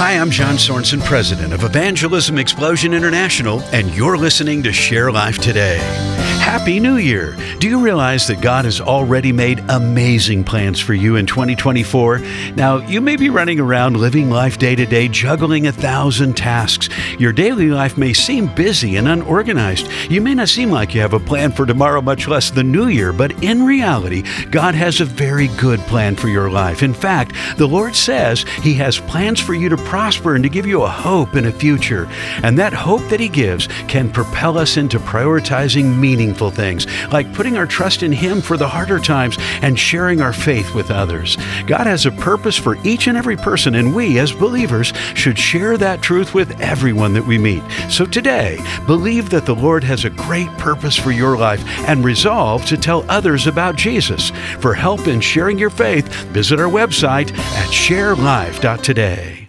Hi, I'm John Sorensen, president of Evangelism Explosion International, and you're listening to Share Life Today. Happy New Year! Do you realize that God has already made amazing plans for you in 2024? Now, you may be running around living life day to day, juggling a thousand tasks. Your daily life may seem busy and unorganized. You may not seem like you have a plan for tomorrow, much less the new year, but in reality, God has a very good plan for your life. In fact, the Lord says He has plans for you to prosper and to give you a hope and a future. And that hope that He gives can propel us into prioritizing meaningful things, like putting our trust in Him for the harder times and sharing our faith with others. God has a purpose for each and every person, and we, as believers, should share that truth with everyone that we meet. So today, believe that the Lord has a great purpose for your life and resolve to tell others about Jesus. For help in sharing your faith, visit our website at sharelife.today.